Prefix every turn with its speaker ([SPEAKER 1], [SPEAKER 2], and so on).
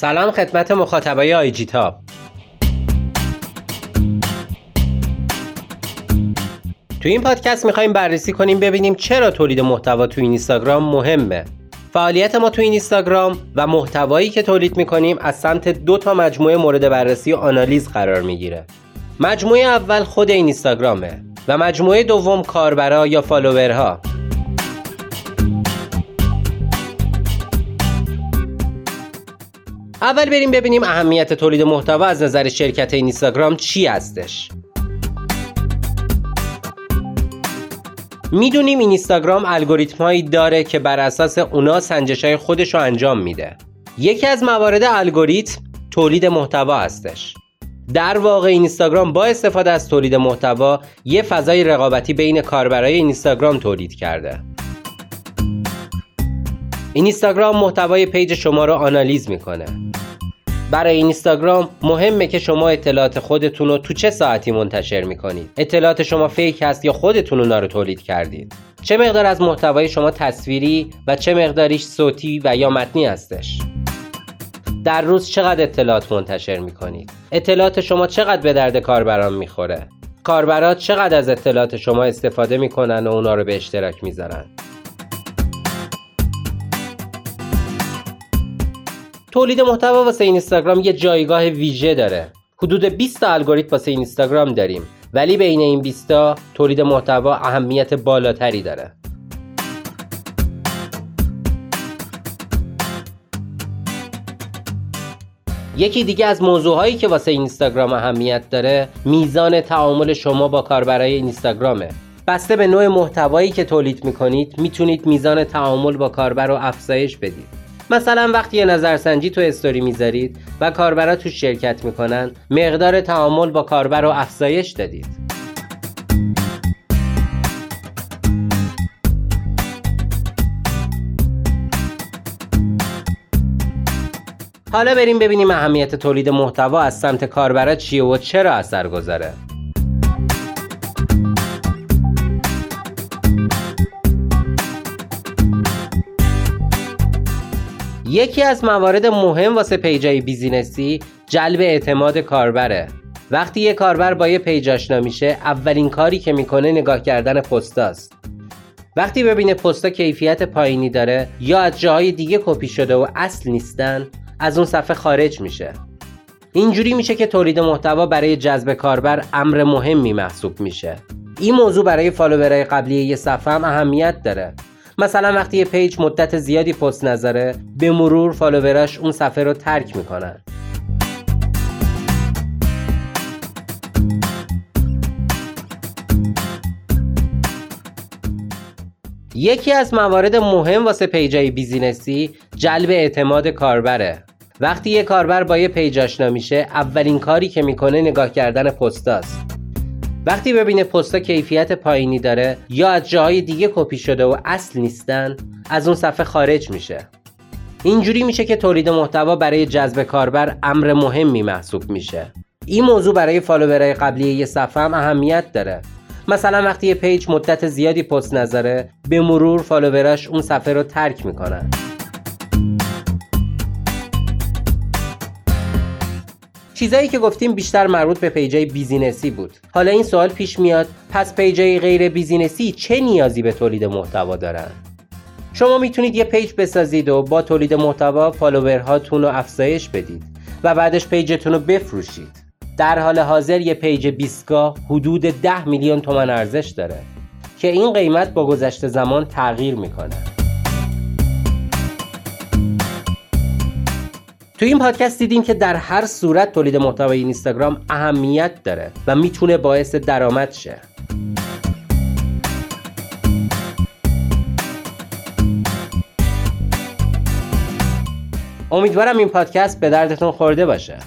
[SPEAKER 1] سلام خدمت مخاطبای آیجی تاب. تو این پادکست می‌خوایم بررسی کنیم ببینیم چرا تولید محتوا تو اینستاگرام مهمه. فعالیت ما تو اینستاگرام و محتوایی که تولید می‌کنیم از سمت دو تا مجموعه مورد بررسی و آنالیز قرار می‌گیره. مجموعه اول خود اینستاگرامه و مجموعه دوم کاربرا یا فالوورها. اول بریم ببینیم اهمیت تولید محتوا از نظر شرکت اینستاگرام چی هستش. می‌دونیم اینستاگرام الگوریتم هایی داره که بر اساس اونا سنجش های خودش رو انجام میده. یکی از موارد الگوریتم تولید محتوا هستش. در واقع اینستاگرام با استفاده از تولید محتوا یه فضای رقابتی بین کاربرای اینستاگرام تولید کرده. اینستاگرام محتوای پیج شما رو آنالیز می‌کنه. برای اینستاگرام مهمه که شما اطلاعات خودتون رو تو چه ساعتی منتشر می‌کنید. اطلاعات شما fake هست یا خودتون اونا رو تولید کردید؟ چه مقدار از محتوای شما تصویری و چه مقداریش صوتی و یا متنی هستش؟ در روز چقدر اطلاعات منتشر می‌کنید؟ اطلاعات شما چقدر به درد کاربران می‌خوره؟ کاربرات چقدر از اطلاعات شما استفاده می‌کنن و اونا رو به اشتراک می‌ذارن؟ تولید محتوا واسه اینستاگرام یه جایگاه ویژه داره. حدود 20 تا الگوریتم واسه اینستاگرام داریم. ولی بین این 20 تا تولید محتوا اهمیت بالاتری داره. یکی دیگه از موضوعهایی که واسه اینستاگرام اهمیت داره میزان تعامل شما با کاربرای اینستاگرامه. بسته به نوع محتوایی که تولید می‌کنید می‌تونید میزان تعامل با کاربر رو افزایش بدید. مثلا وقتی یه نظرسنجی تو استوری می‌ذارید و کاربرا تو شرکت می‌کنن مقدار تعامل با کاربر رو افزایش دادید. حالا بریم ببینیم اهمیت تولید محتوا از سمت کاربرا چیه و چرا اثر گذاره یکی از موارد مهم واسه پیجای business ی جلب اعتماد کاربره. وقتی یه کاربر با یه پیج آشنا میشه اولین کاری که می‌کنه نگاه کردن پستاست. وقتی ببینه پستا کیفیت پایینی داره یا از جاهای دیگه کپی شده و اصل نیستن از اون صفحه خارج میشه. اینجوری میشه که تولید محتوا برای جذب کاربر امر مهمی محسوب میشه. این موضوع برای فالوورهای قبلی یه صفحه هم اهمیت داره. مثلا وقتی یه پیج مدت زیادی پست نذاره به مرور فالووراش اون صفحه رو ترک می‌کنن. یکی از موارد مهم واسه پیجای business ی جلب اعتماد کاربره. وقتی یه کاربر با یه پیج آشنا میشه اولین کاری که می‌کنه نگاه کردن پستاست. وقتی ببینه پستا کیفیت پایینی داره یا از جاهای دیگه کپی شده و اصل نیستن از اون صفحه خارج میشه. اینجوری میشه که تولید محتوا برای جذب کاربر امر مهمی محسوب میشه. این موضوع برای فالوورهای قبلی یه صفحه هم اهمیت داره. مثلا وقتی یه پیج مدت زیادی پست نذاره به مرور فالووراش اون صفحه رو ترک می‌کنن. چیزایی که گفتیم بیشتر مربوط به پیجای business ی بود. حالا این سوال پیش میاد پس پیجای غیر business ی چه نیازی به تولید محتوا دارن؟ شما می‌تونید یه پیج بسازید و با تولید محتوا فالوورهاتون رو افزایش بدید و بعدش پیجتون رو بفروشید. در حال حاضر یه پیج بیست K حدود 10 میلیون تومن ارزش داره که این قیمت با گذشت زمان تغییر می‌کنه. تو این پادکست دیدیم که در هر صورت تولید محتوای اینستاگرام اهمیت داره و می‌تونه باعث درآمد شه. امیدوارم این پادکست به دردتون خورده باشه.